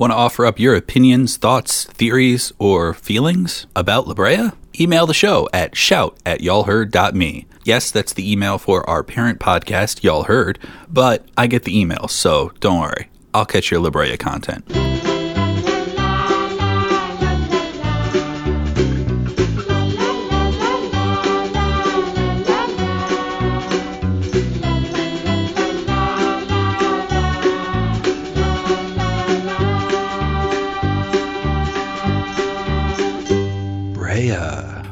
Want to offer up your opinions, thoughts, theories, or feelings about La Brea? Email the show at shout at y'allheard.me. Yes, that's the email for our parent podcast, Y'all Heard, but I get the email, so don't worry. I'll catch your La Brea content.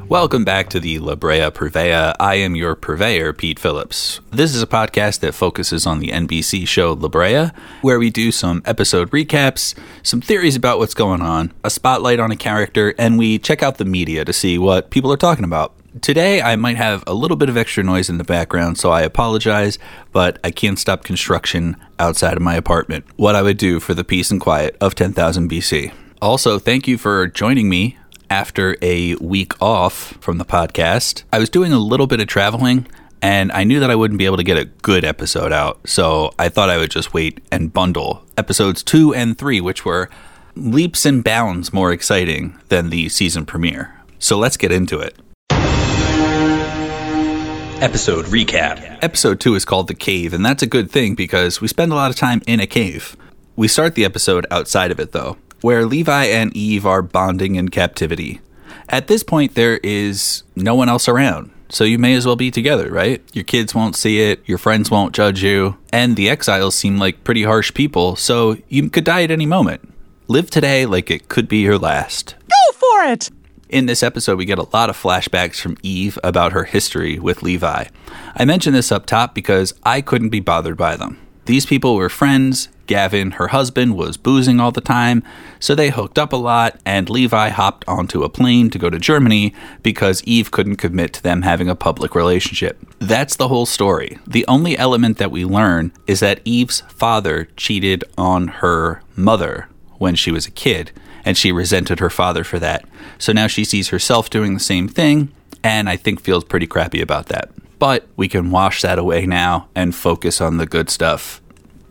Welcome back to the La Brea Purveyor. I am your purveyor, Pete Phillips. This is a podcast that focuses on the NBC show La Brea, where we do some episode recaps, some theories about what's going on, a spotlight on a character, and we check out the media to see what people are talking about. Today, I might have a little bit of extra noise in the background, so I apologize, but I can't stop construction outside of my apartment. What I would do for the peace and quiet of 10,000 BC. Also, thank you for joining me after a week off from the podcast. I was doing a little bit of traveling and I knew that I wouldn't be able to get a good episode out. So I thought I would just wait and bundle episodes two and three, which were leaps and bounds more exciting than the season premiere. So let's get into it. Episode recap. Episode two is called The Cave, and that's a good thing because we spend a lot of time in a cave. We start the episode outside of it, though where Levi and Eve are bonding in captivity. At this point, there is no one else around, so you may as well be together, right? Your kids won't see it, your friends won't judge you, and the exiles seem like pretty harsh people, so you could die at any moment. Live today like it could be your last. Go for it! In this episode, we get a lot of flashbacks from Eve about her history with Levi. I mention this up top because I couldn't be bothered by them. These people were friends. Gavin, her husband, was boozing all the time, so they hooked up a lot, and Levi hopped onto a plane to go to Germany because Eve couldn't commit to them having a public relationship. That's the whole story. The only element that we learn is that Eve's father cheated on her mother when she was a kid, and she resented her father for that. So now she sees herself doing the same thing, and I think feels pretty crappy about that. But we can wash that away now and focus on the good stuff.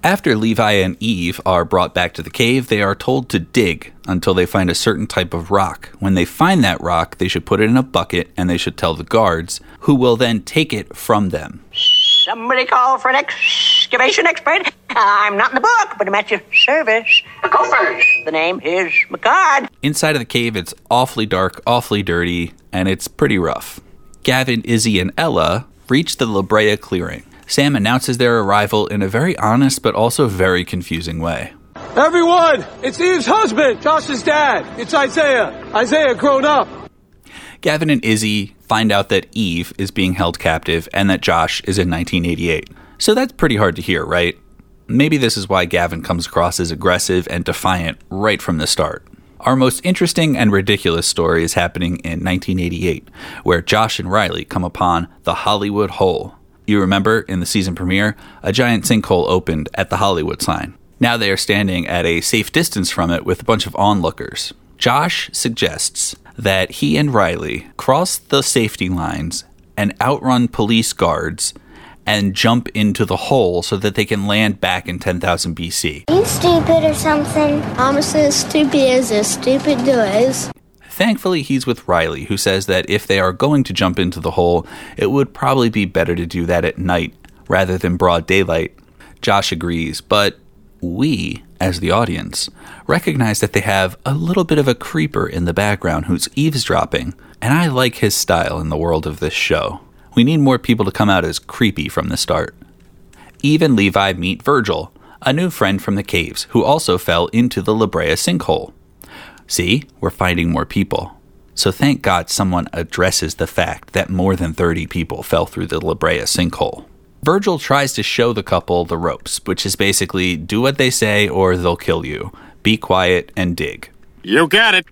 After Levi and Eve are brought back to the cave, they are told to dig until they find a certain type of rock. When they find that rock, they should put it in a bucket and they should tell the guards, who will then take it from them. Somebody call for an excavation expert. I'm not in the book, but I'm at your service. Go first. The name is McCard. Inside of the cave, it's awfully dark, awfully dirty, and it's pretty rough. Gavin, Izzy, and Ella reach the La Brea clearing. Sam announces their arrival in a very honest but also very confusing way. Everyone, it's Eve's husband, Josh's dad. It's Isaiah. Isaiah grown up. Gavin and Izzy find out that Eve is being held captive and that Josh is in 1988. So that's pretty hard to hear, right? Maybe this is why Gavin comes across as aggressive and defiant right from the start. Our most interesting and ridiculous story is happening in 1988, where Josh and Riley come upon the Hollywood Hole. You remember in the season premiere, a giant sinkhole opened at the Hollywood sign. Now they are standing at a safe distance from it with a bunch of onlookers. Josh suggests that he and Riley cross the safety lines and outrun police guards and jump into the hole so that they can land back in 10,000 BC. Are you stupid or something? I'm as stupid as a stupid does. Thankfully, he's with Riley, who says that if they are going to jump into the hole, it would probably be better to do that at night rather than broad daylight. Josh agrees, but we, as the audience, recognize that they have a little bit of a creeper in the background who's eavesdropping, and I like his style in the world of this show. We need more people to come out as creepy from the start. Eve and Levi meet Virgil, a new friend from the caves who also fell into the La Brea sinkhole. See, we're finding more people. So thank God someone addresses the fact that more than 30 people fell through the La Brea sinkhole. Virgil tries to show the couple the ropes, which is basically do what they say or they'll kill you. Be quiet and dig. You got it.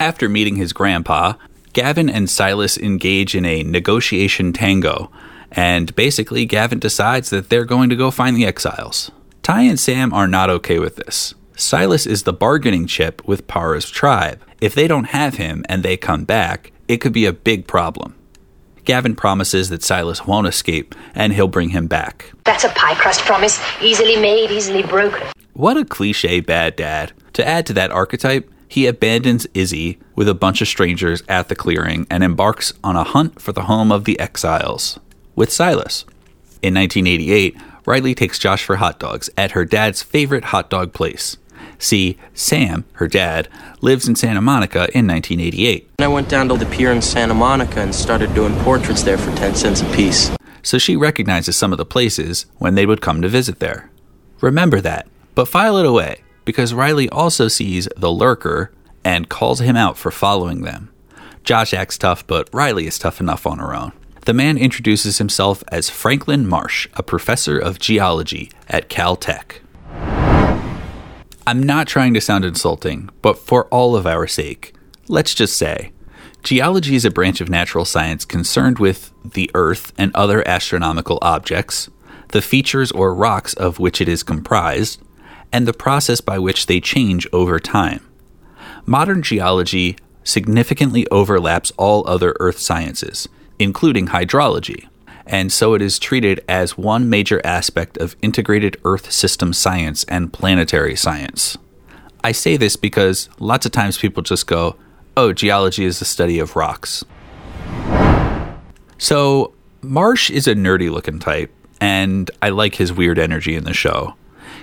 After meeting his grandpa, Gavin and Silas engage in a negotiation tango, and basically, Gavin decides that they're going to go find the exiles. Ty and Sam are not okay with this. Silas is the bargaining chip with Para's tribe. If they don't have him and they come back, it could be a big problem. Gavin promises that Silas won't escape and he'll bring him back. That's a pie crust promise. Easily made, easily broken. What a cliche bad dad. To add to that archetype, he abandons Izzy with a bunch of strangers at the clearing and embarks on a hunt for the home of the exiles with Silas. In 1988, Riley takes Josh for hot dogs at her dad's favorite hot dog place. See, Sam, her dad, lives in Santa Monica in 1988. I went down to the pier in Santa Monica and started doing portraits there for 10 cents a piece. So she recognizes some of the places when they would come to visit there. Remember that, but file it away because Riley also sees the lurker and calls him out for following them. Josh acts tough, but Riley is tough enough on her own. The man introduces himself as Franklin Marsh, a professor of geology at Caltech. I'm not trying to sound insulting, but for all of our sake, let's just say geology is a branch of natural science concerned with the Earth and other astronomical objects, the features or rocks of which it is comprised, and the process by which they change over time. Modern geology significantly overlaps all other earth sciences, including hydrology, and so it is treated as one major aspect of integrated Earth system science and planetary science. I say this because lots of times people just go, oh, geology is the study of rocks. So, Marsh is a nerdy looking type, and I like his weird energy in the show.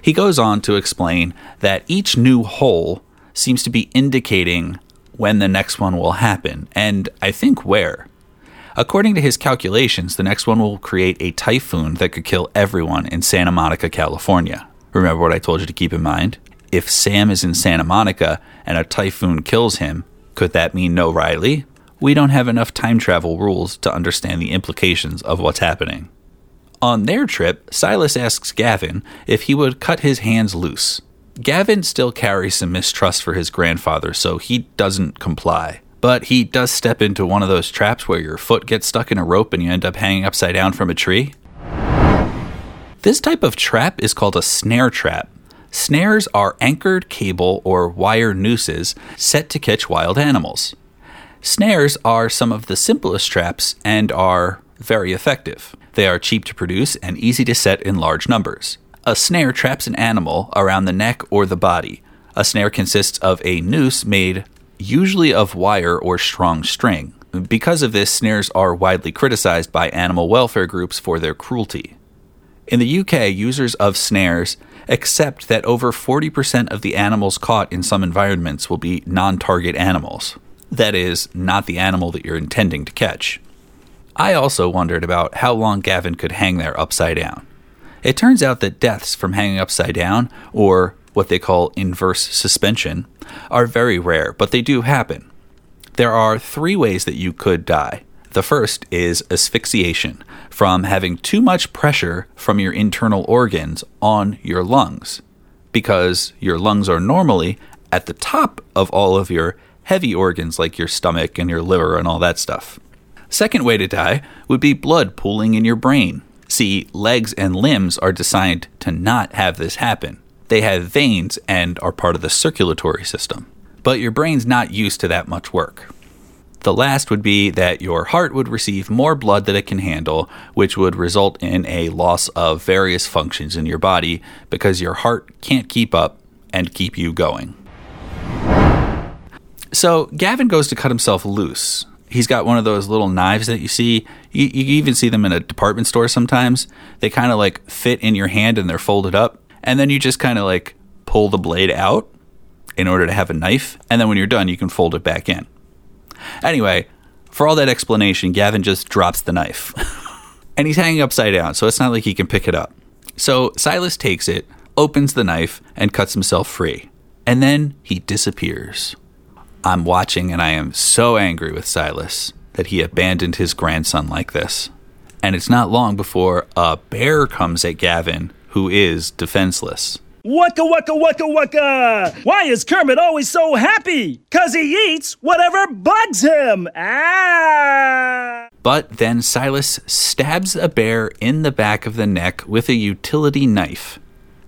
He goes on to explain that each new hole seems to be indicating when the next one will happen, and I think where. According to his calculations, the next one will create a typhoon that could kill everyone in Santa Monica, California. Remember what I told you to keep in mind? If Sam is in Santa Monica and a typhoon kills him, could that mean no Riley? We don't have enough time travel rules to understand the implications of what's happening. On their trip, Silas asks Gavin if he would cut his hands loose. Gavin still carries some mistrust for his grandfather, so he doesn't comply. But he does step into one of those traps where your foot gets stuck in a rope and you end up hanging upside down from a tree. This type of trap is called a snare trap. Snares are anchored cable or wire nooses set to catch wild animals. Snares are some of the simplest traps and are very effective. They are cheap to produce and easy to set in large numbers. A snare traps an animal around the neck or the body. A snare consists of a noose made usually of wire or strong string. Because of this, snares are widely criticized by animal welfare groups for their cruelty. In the UK, users of snares accept that over 40% of the animals caught in some environments will be non target animals. That is, not the animal that you're intending to catch. I also wondered about how long Gavin could hang there upside down. It turns out that deaths from hanging upside down, or what they call inverse suspension, are very rare, but they do happen. There are three ways that you could die. The first is asphyxiation, from having too much pressure from your internal organs on your lungs, because your lungs are normally at the top of all of your heavy organs like your stomach and your liver and all that stuff. Second way to die would be blood pooling in your brain. See, legs and limbs are designed to not have this happen. They have veins and are part of the circulatory system. But your brain's not used to that much work. The last would be that your heart would receive more blood than it can handle, which would result in a loss of various functions in your body because your heart can't keep up and keep you going. So Gavin goes to cut himself loose, he's got one of those little knives that you see. You, you even see them in a department store sometimes. They kind of like fit in your hand and they're folded up. And then you just kind of like pull the blade out in order to have a knife. And then when you're done, you can fold it back in. Anyway, for all that explanation, Gavin just drops the knife. and he's hanging upside down, so it's not like he can pick it up. So Silas takes it, opens the knife, and cuts himself free. And then he disappears. I'm watching and I am so angry with Silas that he abandoned his grandson like this. And it's not long before a bear comes at Gavin, who is defenseless. Waka waka waka waka! Why is Kermit always so happy? Cause he eats whatever bugs him! Ah! But then Silas stabs a bear in the back of the neck with a utility knife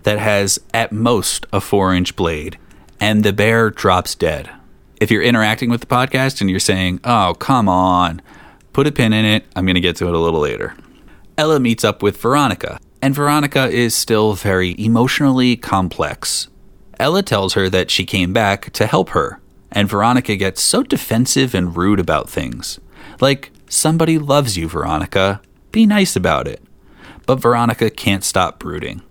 that has at most a four inch blade, and the bear drops dead if you're interacting with the podcast and you're saying, oh, come on, put a pin in it, I'm going to get to it a little later. Ella meets up with Veronica, and Veronica is still very emotionally complex. Ella tells her that she came back to help her, and Veronica gets so defensive and rude about things. Like, somebody loves you, Veronica. Be nice about it. But Veronica can't stop brooding.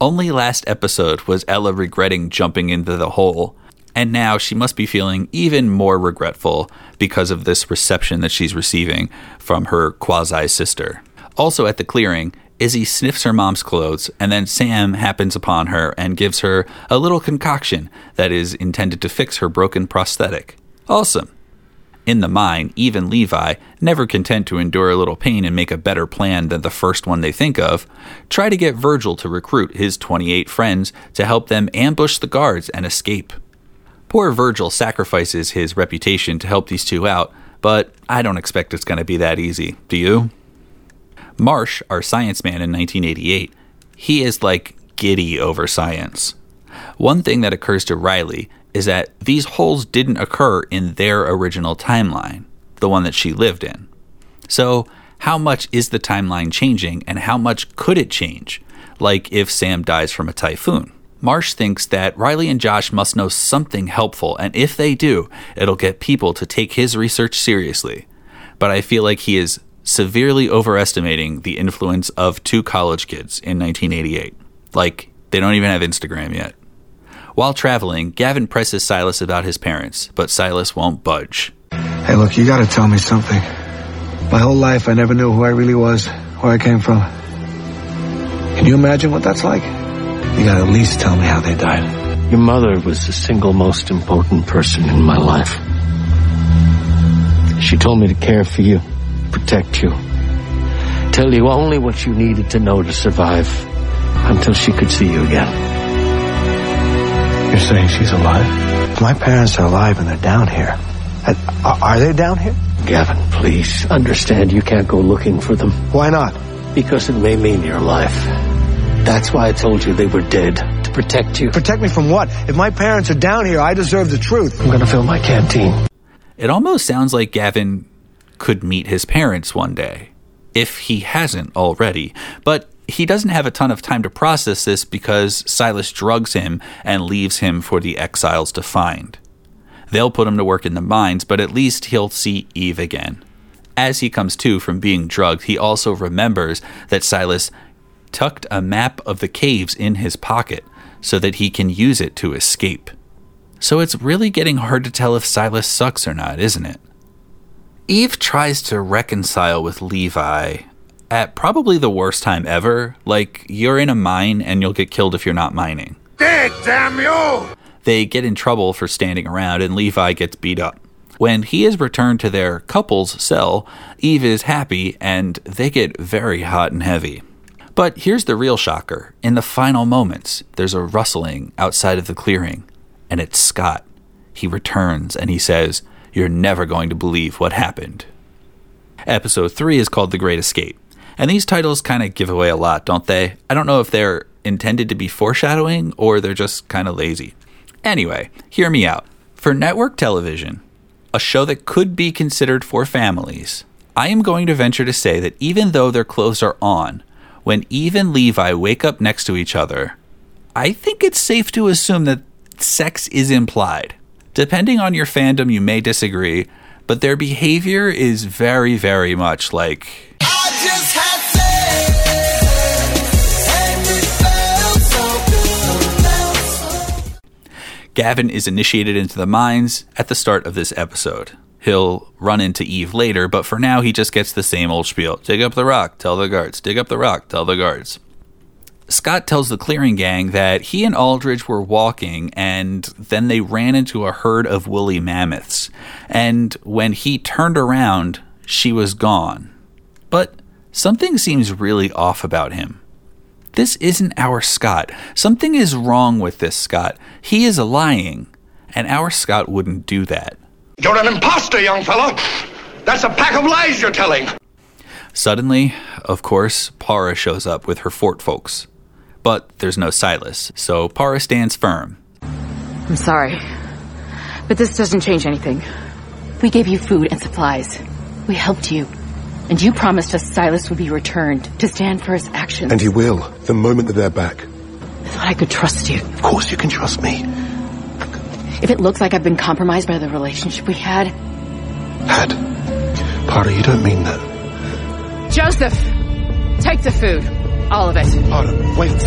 Only last episode was Ella regretting jumping into the hole, and now she must be feeling even more regretful because of this reception that she's receiving from her quasi sister. Also at the clearing, Izzy sniffs her mom's clothes, and then Sam happens upon her and gives her a little concoction that is intended to fix her broken prosthetic. Awesome. In the mine, even Levi, never content to endure a little pain and make a better plan than the first one they think of, try to get Virgil to recruit his 28 friends to help them ambush the guards and escape. Poor Virgil sacrifices his reputation to help these two out, but I don't expect it's going to be that easy. Do you? Marsh, our science man in 1988, he is like giddy over science. One thing that occurs to Riley is that these holes didn't occur in their original timeline, the one that she lived in. So, how much is the timeline changing and how much could it change? Like if Sam dies from a typhoon. Marsh thinks that Riley and Josh must know something helpful, and if they do, it'll get people to take his research seriously. But I feel like he is severely overestimating the influence of two college kids in 1988. Like, they don't even have Instagram yet. While traveling, Gavin presses Silas about his parents, but Silas won't budge. Hey, look, you gotta tell me something. My whole life, I never knew who I really was, where I came from. Can you imagine what that's like? You gotta at least tell me how they died. Your mother was the single most important person in my life. She told me to care for you, protect you, tell you only what you needed to know to survive until she could see you again. You're saying she's alive? My parents are alive and they're down here. Uh, Are they down here? Gavin, please understand you can't go looking for them Why not? because it may mean your life. That's why I told you they were dead to protect you. Protect me from what? If my parents are down here, I deserve the truth. I'm gonna fill my canteen. It almost sounds like Gavin could meet his parents one day, if he hasn't already. But he doesn't have a ton of time to process this because Silas drugs him and leaves him for the exiles to find. They'll put him to work in the mines, but at least he'll see Eve again. As he comes to from being drugged, he also remembers that Silas tucked a map of the caves in his pocket so that he can use it to escape. So it's really getting hard to tell if Silas sucks or not, isn't it? Eve tries to reconcile with Levi at probably the worst time ever. Like, you're in a mine and you'll get killed if you're not mining. Dead, damn you! They get in trouble for standing around and Levi gets beat up. When he is returned to their couple's cell, Eve is happy and they get very hot and heavy. But here's the real shocker. In the final moments, there's a rustling outside of the clearing, and it's Scott. He returns and he says, You're never going to believe what happened. Episode 3 is called The Great Escape. And these titles kind of give away a lot, don't they? I don't know if they're intended to be foreshadowing or they're just kind of lazy. Anyway, hear me out. For network television, a show that could be considered for families, I am going to venture to say that even though their clothes are on, when Eve and Levi wake up next to each other, I think it's safe to assume that sex is implied. Depending on your fandom, you may disagree, but their behavior is very, very much like Gavin is initiated into the mines at the start of this episode. He'll run into Eve later, but for now he just gets the same old spiel. Dig up the rock, tell the guards. Dig up the rock, tell the guards. Scott tells the clearing gang that he and Aldridge were walking and then they ran into a herd of woolly mammoths. And when he turned around, she was gone. But something seems really off about him. This isn't our Scott. Something is wrong with this Scott. He is lying, and our Scott wouldn't do that. You're an imposter, young fellow. That's a pack of lies you're telling. Suddenly, of course, Para shows up with her fort folks. But there's no Silas, so Para stands firm. I'm sorry, but this doesn't change anything. We gave you food and supplies. We helped you. And you promised us Silas would be returned to stand for his actions. And he will, the moment that they're back. thought I could trust you. Of course you can trust me. If it looks like I've been compromised by the relationship we had. Had? Pardo, you don't mean that. Joseph! Take the food. All of it. Pardo, wait.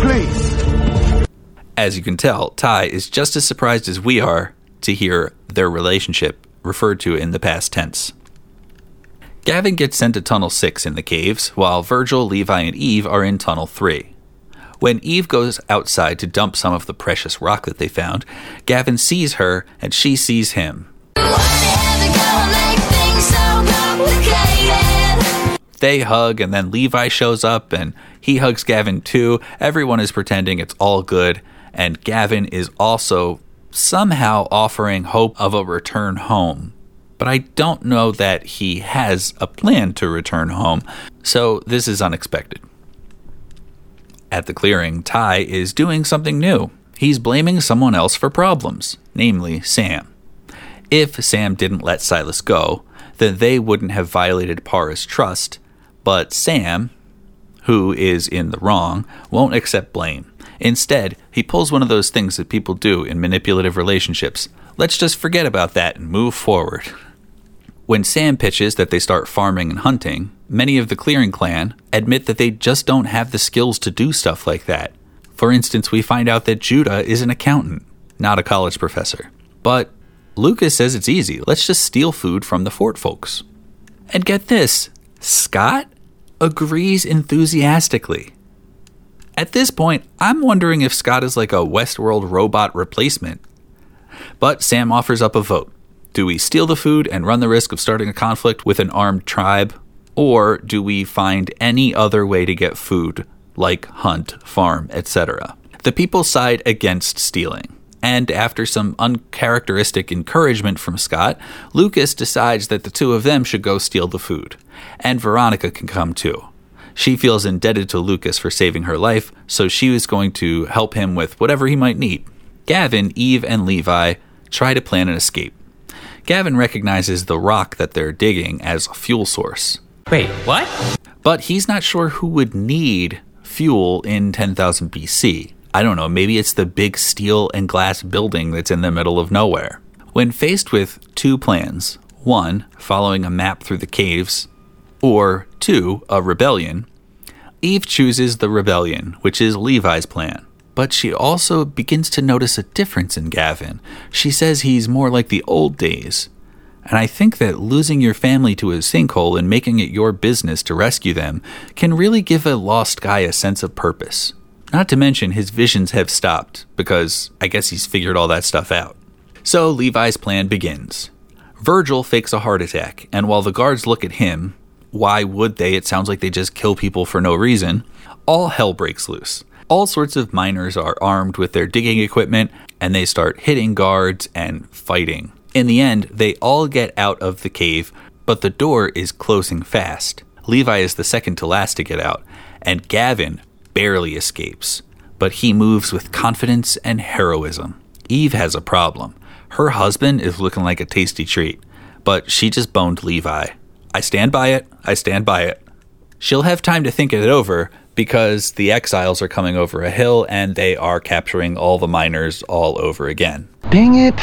Please. As you can tell, Ty is just as surprised as we are to hear their relationship referred to in the past tense. Gavin gets sent to Tunnel 6 in the caves, while Virgil, Levi, and Eve are in Tunnel 3. When Eve goes outside to dump some of the precious rock that they found, Gavin sees her and she sees him. They hug, and then Levi shows up and he hugs Gavin too. Everyone is pretending it's all good, and Gavin is also somehow offering hope of a return home. But I don't know that he has a plan to return home, so this is unexpected. At the clearing, Ty is doing something new. He's blaming someone else for problems, namely Sam. If Sam didn't let Silas go, then they wouldn't have violated Parra's trust, but Sam, who is in the wrong, won't accept blame. Instead, he pulls one of those things that people do in manipulative relationships. Let's just forget about that and move forward. When Sam pitches that they start farming and hunting, many of the clearing clan admit that they just don't have the skills to do stuff like that. For instance, we find out that Judah is an accountant, not a college professor. But Lucas says it's easy. Let's just steal food from the fort folks. And get this Scott agrees enthusiastically. At this point, I'm wondering if Scott is like a Westworld robot replacement. But Sam offers up a vote. Do we steal the food and run the risk of starting a conflict with an armed tribe? Or do we find any other way to get food, like hunt, farm, etc.? The people side against stealing. And after some uncharacteristic encouragement from Scott, Lucas decides that the two of them should go steal the food. And Veronica can come too. She feels indebted to Lucas for saving her life, so she is going to help him with whatever he might need. Gavin, Eve, and Levi try to plan an escape. Gavin recognizes the rock that they're digging as a fuel source. Wait, what? But he's not sure who would need fuel in 10,000 BC. I don't know, maybe it's the big steel and glass building that's in the middle of nowhere. When faced with two plans, one, following a map through the caves, or two, a rebellion, Eve chooses the rebellion, which is Levi's plan. But she also begins to notice a difference in Gavin. She says he's more like the old days. And I think that losing your family to a sinkhole and making it your business to rescue them can really give a lost guy a sense of purpose. Not to mention, his visions have stopped because I guess he's figured all that stuff out. So Levi's plan begins. Virgil fakes a heart attack, and while the guards look at him, why would they? It sounds like they just kill people for no reason. All hell breaks loose. All sorts of miners are armed with their digging equipment, and they start hitting guards and fighting. In the end, they all get out of the cave, but the door is closing fast. Levi is the second to last to get out, and Gavin barely escapes. But he moves with confidence and heroism. Eve has a problem. Her husband is looking like a tasty treat, but she just boned Levi. I stand by it. I stand by it. She'll have time to think it over because the exiles are coming over a hill and they are capturing all the miners all over again. Dang it.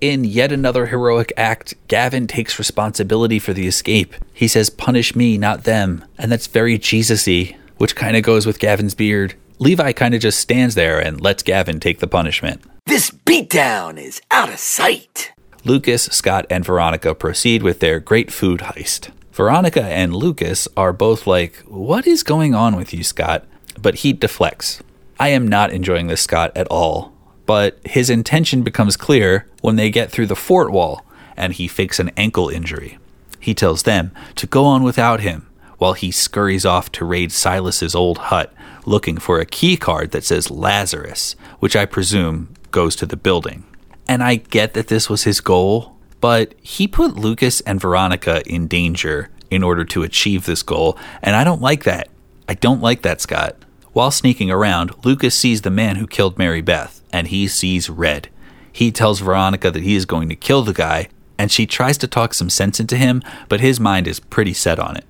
In yet another heroic act, Gavin takes responsibility for the escape. He says, Punish me, not them. And that's very Jesus y, which kind of goes with Gavin's beard. Levi kind of just stands there and lets Gavin take the punishment. This beatdown is out of sight. Lucas, Scott, and Veronica proceed with their great food heist. Veronica and Lucas are both like, What is going on with you, Scott? But he deflects. I am not enjoying this, Scott, at all. But his intention becomes clear when they get through the fort wall and he fakes an ankle injury. He tells them to go on without him while he scurries off to raid Silas's old hut looking for a key card that says Lazarus, which I presume goes to the building. And I get that this was his goal, but he put Lucas and Veronica in danger in order to achieve this goal, and I don't like that. I don't like that, Scott. While sneaking around, Lucas sees the man who killed Mary Beth, and he sees red. He tells Veronica that he is going to kill the guy, and she tries to talk some sense into him, but his mind is pretty set on it.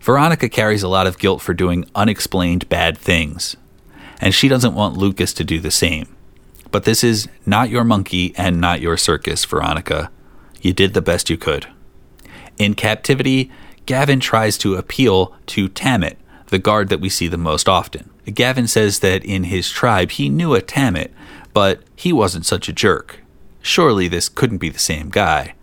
Veronica carries a lot of guilt for doing unexplained bad things. and she doesn't want Lucas to do the same. But this is not your monkey and not your circus, Veronica. You did the best you could. In captivity, Gavin tries to appeal to Tammet, the guard that we see the most often. Gavin says that in his tribe he knew a Tammet, but he wasn't such a jerk. Surely this couldn't be the same guy.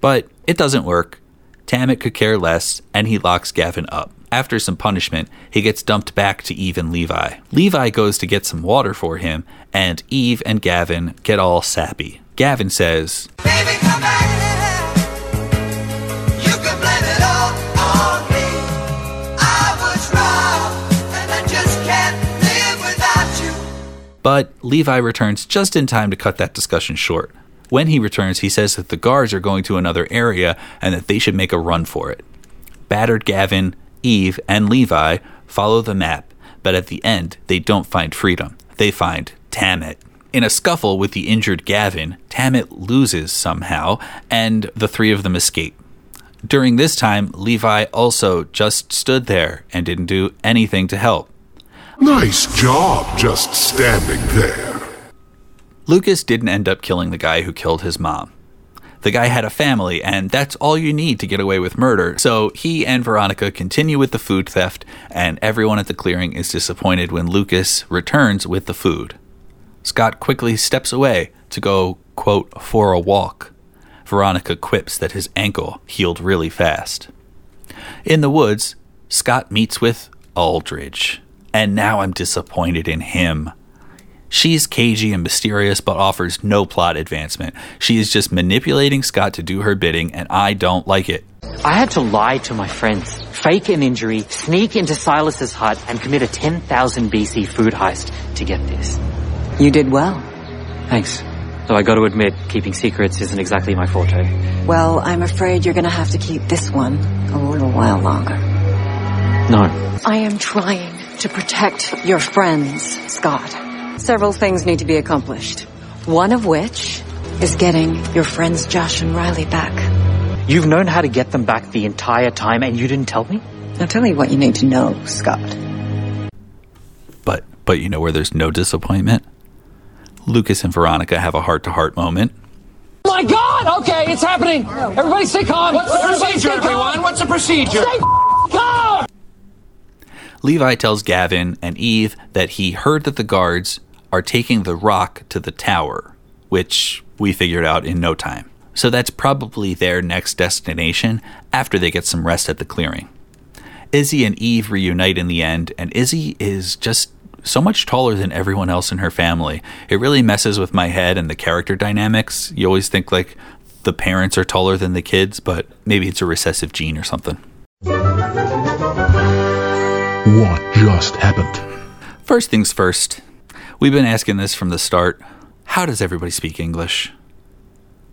But it doesn't work. Tammet could care less, and he locks Gavin up. After some punishment, he gets dumped back to Eve and Levi. Levi goes to get some water for him, and Eve and Gavin get all sappy. Gavin says, But Levi returns just in time to cut that discussion short. When he returns, he says that the guards are going to another area and that they should make a run for it. Battered Gavin, Eve, and Levi follow the map, but at the end, they don't find freedom. They find Tammet. In a scuffle with the injured Gavin, Tammet loses somehow, and the three of them escape. During this time, Levi also just stood there and didn't do anything to help. Nice job just standing there. Lucas didn't end up killing the guy who killed his mom. The guy had a family, and that's all you need to get away with murder. So he and Veronica continue with the food theft, and everyone at the clearing is disappointed when Lucas returns with the food. Scott quickly steps away to go, quote, for a walk. Veronica quips that his ankle healed really fast. In the woods, Scott meets with Aldridge and now I'm disappointed in him. She's cagey and mysterious, but offers no plot advancement. She is just manipulating Scott to do her bidding, and I don't like it. I had to lie to my friends, fake an injury, sneak into Silas's hut, and commit a 10,000 BC food heist to get this. You did well. Thanks. Though I gotta admit, keeping secrets isn't exactly my forte. Well, I'm afraid you're gonna have to keep this one a little while longer. No. I am trying to protect your friends, Scott. Several things need to be accomplished. One of which is getting your friends Josh and Riley back. You've known how to get them back the entire time and you didn't tell me? I'll tell you what you need to know, Scott. But but you know where there's no disappointment? Lucas and Veronica have a heart-to-heart moment. Oh My God! Okay, it's happening. Everybody stay calm. What's the procedure, everyone? What's the procedure? Stay calm. Levi tells Gavin and Eve that he heard that the guards are taking the rock to the tower, which we figured out in no time. So that's probably their next destination after they get some rest at the clearing. Izzy and Eve reunite in the end, and Izzy is just so much taller than everyone else in her family. It really messes with my head and the character dynamics. You always think like the parents are taller than the kids, but maybe it's a recessive gene or something. What just happened? First things first, we've been asking this from the start. How does everybody speak English?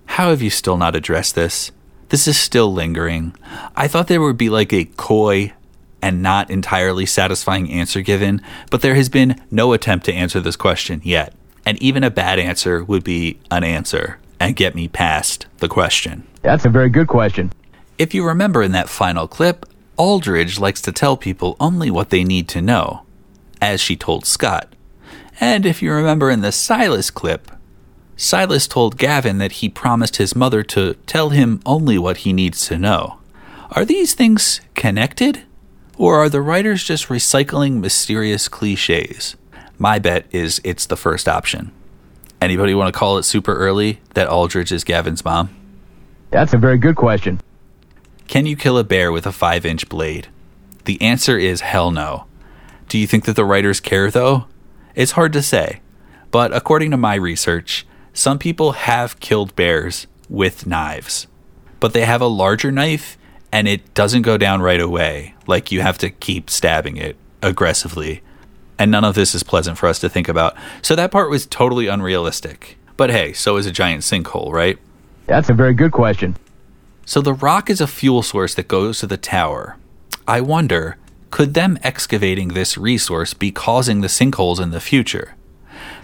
How have you still not addressed this? This is still lingering. I thought there would be like a coy and not entirely satisfying answer given, but there has been no attempt to answer this question yet. And even a bad answer would be an answer and get me past the question. That's a very good question. If you remember in that final clip, Aldridge likes to tell people only what they need to know, as she told Scott. And if you remember in the Silas clip, Silas told Gavin that he promised his mother to tell him only what he needs to know. Are these things connected? Or are the writers just recycling mysterious cliches? My bet is it's the first option. Anybody want to call it super early that Aldridge is Gavin's mom? That's a very good question. Can you kill a bear with a 5 inch blade? The answer is hell no. Do you think that the writers care though? It's hard to say. But according to my research, some people have killed bears with knives. But they have a larger knife and it doesn't go down right away. Like you have to keep stabbing it aggressively. And none of this is pleasant for us to think about. So that part was totally unrealistic. But hey, so is a giant sinkhole, right? That's a very good question. So the rock is a fuel source that goes to the tower. I wonder, could them excavating this resource be causing the sinkholes in the future?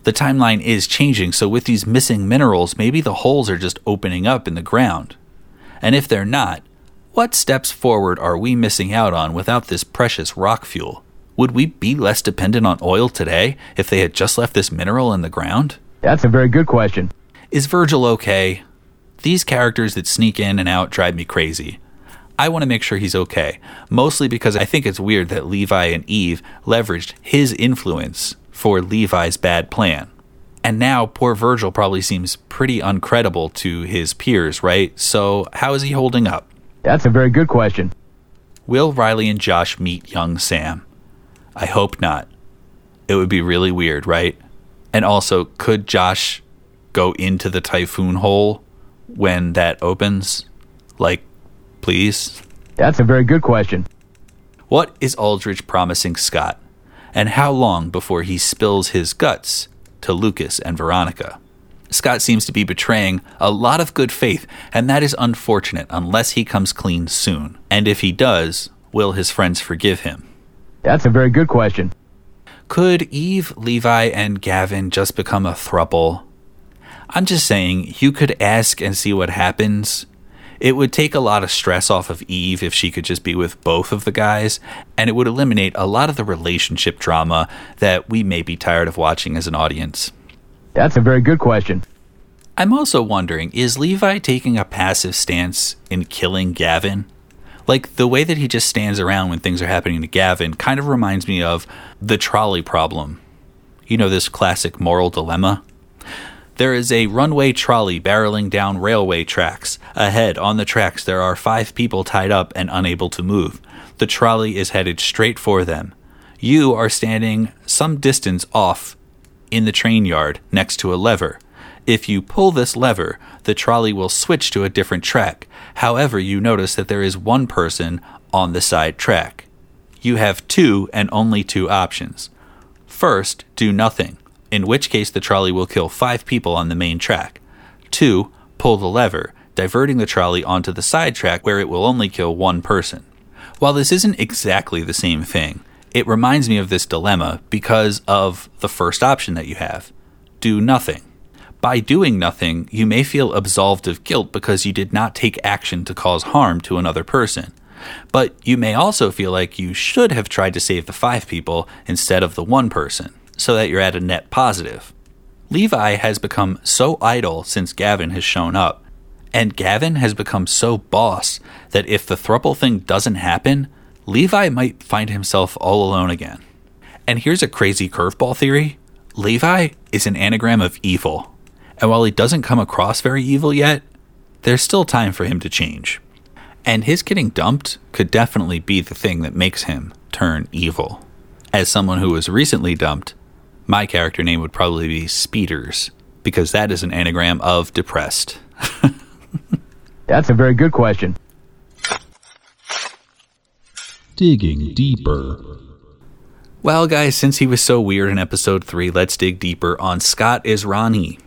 The timeline is changing, so with these missing minerals, maybe the holes are just opening up in the ground. And if they're not, what steps forward are we missing out on without this precious rock fuel? Would we be less dependent on oil today if they had just left this mineral in the ground? That's a very good question. Is Virgil okay? These characters that sneak in and out drive me crazy. I want to make sure he's okay, mostly because I think it's weird that Levi and Eve leveraged his influence for Levi's bad plan. And now poor Virgil probably seems pretty uncredible to his peers, right? So, how is he holding up? That's a very good question. Will Riley and Josh meet young Sam? I hope not. It would be really weird, right? And also, could Josh go into the typhoon hole when that opens? Like, please? That's a very good question. What is Aldridge promising Scott? And how long before he spills his guts to Lucas and Veronica? Scott seems to be betraying a lot of good faith, and that is unfortunate unless he comes clean soon. And if he does, will his friends forgive him? That's a very good question. Could Eve, Levi, and Gavin just become a thruple? I'm just saying, you could ask and see what happens. It would take a lot of stress off of Eve if she could just be with both of the guys, and it would eliminate a lot of the relationship drama that we may be tired of watching as an audience. That's a very good question. I'm also wondering is Levi taking a passive stance in killing Gavin? Like the way that he just stands around when things are happening to Gavin kind of reminds me of the trolley problem. You know, this classic moral dilemma? There is a runway trolley barreling down railway tracks. Ahead, on the tracks, there are five people tied up and unable to move. The trolley is headed straight for them. You are standing some distance off in the train yard next to a lever. If you pull this lever, the trolley will switch to a different track. However, you notice that there is one person on the side track. You have two and only two options. First, do nothing in which case the trolley will kill five people on the main track. Two, pull the lever, diverting the trolley onto the side track where it will only kill one person. While this isn't exactly the same thing, it reminds me of this dilemma because of the first option that you have do nothing. By doing nothing, you may feel absolved of guilt because you did not take action to cause harm to another person. But you may also feel like you should have tried to save the five people instead of the one person so that you're at a net positive. Levi has become so idle since Gavin has shown up, and Gavin has become so boss that if the thruple thing doesn't happen, Levi might find himself all alone again. And here's a crazy curveball theory Levi is an anagram of evil. And while he doesn't come across very evil yet, there's still time for him to change. And his getting dumped could definitely be the thing that makes him turn evil. As someone who was recently dumped, my character name would probably be Speeders, because that is an anagram of depressed. That's a very good question. Digging deeper. Well, guys, since he was so weird in episode 3, let's dig deeper on Scott Israni.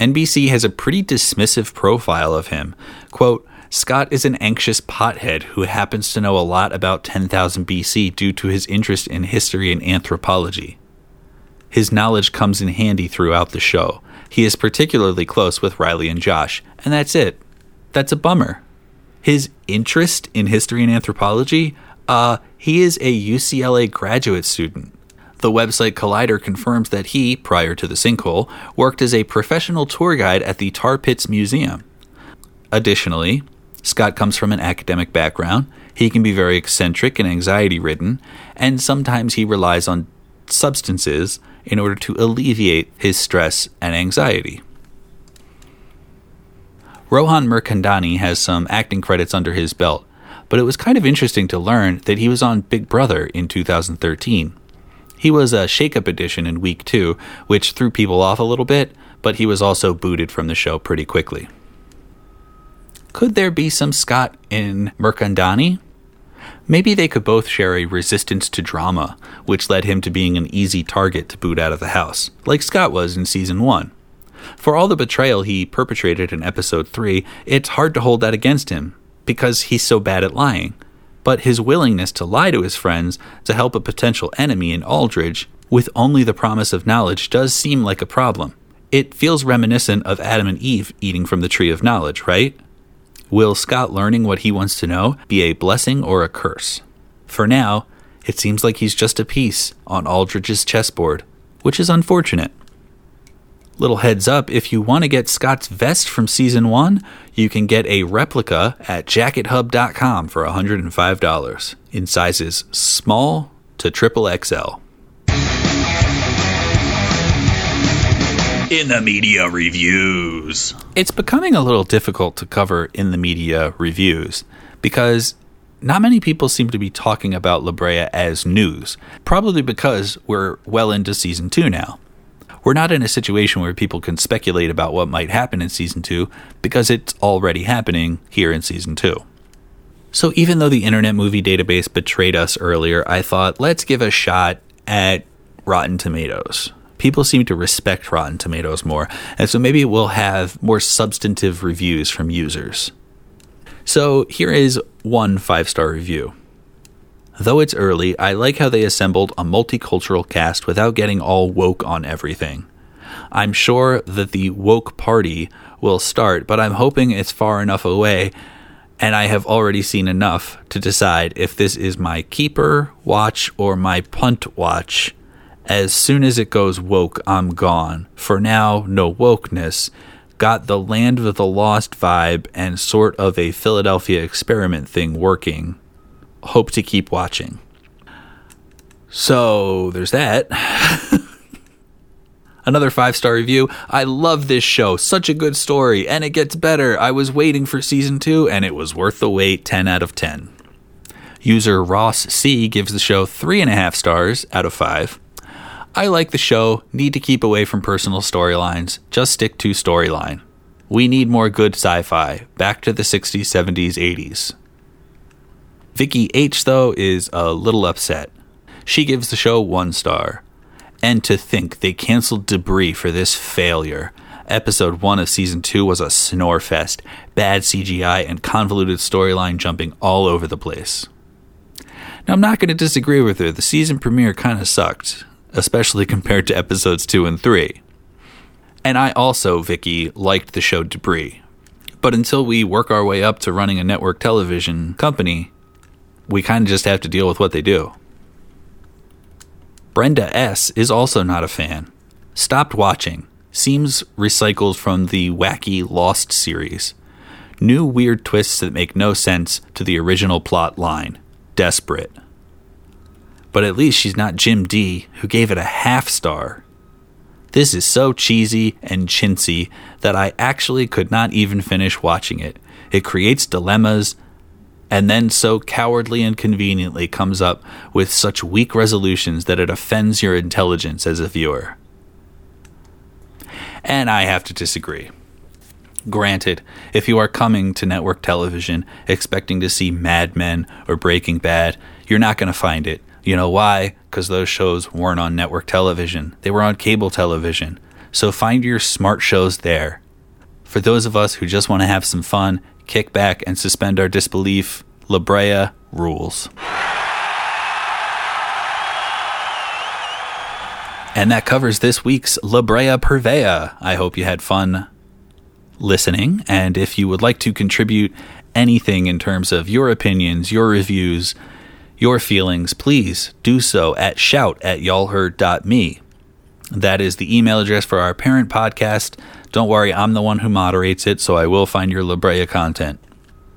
NBC has a pretty dismissive profile of him. Quote, Scott is an anxious pothead who happens to know a lot about 10,000 BC due to his interest in history and anthropology. His knowledge comes in handy throughout the show. He is particularly close with Riley and Josh, and that's it. That's a bummer. His interest in history and anthropology, uh, he is a UCLA graduate student. The website Collider confirms that he, prior to the sinkhole, worked as a professional tour guide at the Tar Pits Museum. Additionally, Scott comes from an academic background. He can be very eccentric and anxiety ridden, and sometimes he relies on substances in order to alleviate his stress and anxiety. Rohan Mirchandaney has some acting credits under his belt, but it was kind of interesting to learn that he was on Big Brother in 2013. He was a shake-up edition in week two, which threw people off a little bit, but he was also booted from the show pretty quickly. Could there be some Scott in Mirkandani? Maybe they could both share a resistance to drama, which led him to being an easy target to boot out of the house, like Scott was in season 1. For all the betrayal he perpetrated in episode 3, it's hard to hold that against him, because he's so bad at lying. But his willingness to lie to his friends to help a potential enemy in Aldridge with only the promise of knowledge does seem like a problem. It feels reminiscent of Adam and Eve eating from the tree of knowledge, right? Will Scott learning what he wants to know be a blessing or a curse? For now, It seems like he's just a piece on Aldridge's chessboard, which is unfortunate. Little heads up if you want to get Scott's vest from season one, you can get a replica at jackethub.com for $105 in sizes small to triple XL. In the media reviews. It's becoming a little difficult to cover in the media reviews because not many people seem to be talking about La Brea as news, probably because we're well into season two now. We're not in a situation where people can speculate about what might happen in season two because it's already happening here in season two. So even though the Internet Movie Database betrayed us earlier, I thought let's give a shot at Rotten Tomatoes. People seem to respect Rotten Tomatoes more, and so maybe we'll have more substantive reviews from users. So here is one five star review. Though it's early, I like how they assembled a multicultural cast without getting all woke on everything. I'm sure that the woke party will start, but I'm hoping it's far enough away, and I have already seen enough to decide if this is my keeper watch or my punt watch. As soon as it goes woke, I'm gone. For now, no wokeness. Got the Land of the Lost vibe and sort of a Philadelphia experiment thing working hope to keep watching. So there's that. Another five star review. I love this show. Such a good story, and it gets better. I was waiting for season two, and it was worth the wait 10 out of 10. User Ross C gives the show three and a half stars out of five. I like the show, need to keep away from personal storylines, just stick to storyline. We need more good sci fi, back to the 60s, 70s, 80s. Vicky H, though, is a little upset. She gives the show one star. And to think they canceled Debris for this failure. Episode 1 of Season 2 was a snore fest, bad CGI, and convoluted storyline jumping all over the place. Now, I'm not going to disagree with her. The season premiere kind of sucked, especially compared to episodes 2 and 3. And I also, Vicky, liked the show Debris. But until we work our way up to running a network television company, we kind of just have to deal with what they do. Brenda S. is also not a fan. Stopped watching. Seems recycled from the wacky Lost series. New weird twists that make no sense to the original plot line. Desperate. But at least she's not Jim D, who gave it a half star. This is so cheesy and chintzy that I actually could not even finish watching it. It creates dilemmas and then so cowardly and conveniently comes up with such weak resolutions that it offends your intelligence as a viewer. And I have to disagree. Granted, if you are coming to network television expecting to see Mad Men or Breaking Bad, you're not going to find it. You know why? Because those shows weren't on network television, they were on cable television. So find your smart shows there. For those of us who just want to have some fun kick back, and suspend our disbelief. La Brea rules. And that covers this week's La Brea Purvea. I hope you had fun listening. And if you would like to contribute anything in terms of your opinions, your reviews, your feelings, please do so at shout at y'allheard.me. That is the email address for our parent podcast. Don't worry, I'm the one who moderates it, so I will find your La Brea content.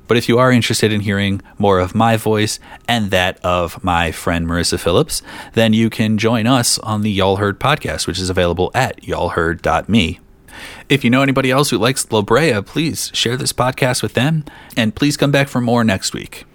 But if you are interested in hearing more of my voice and that of my friend Marissa Phillips, then you can join us on the Y'all Heard podcast, which is available at y'allheard.me. If you know anybody else who likes La Brea, please share this podcast with them, and please come back for more next week.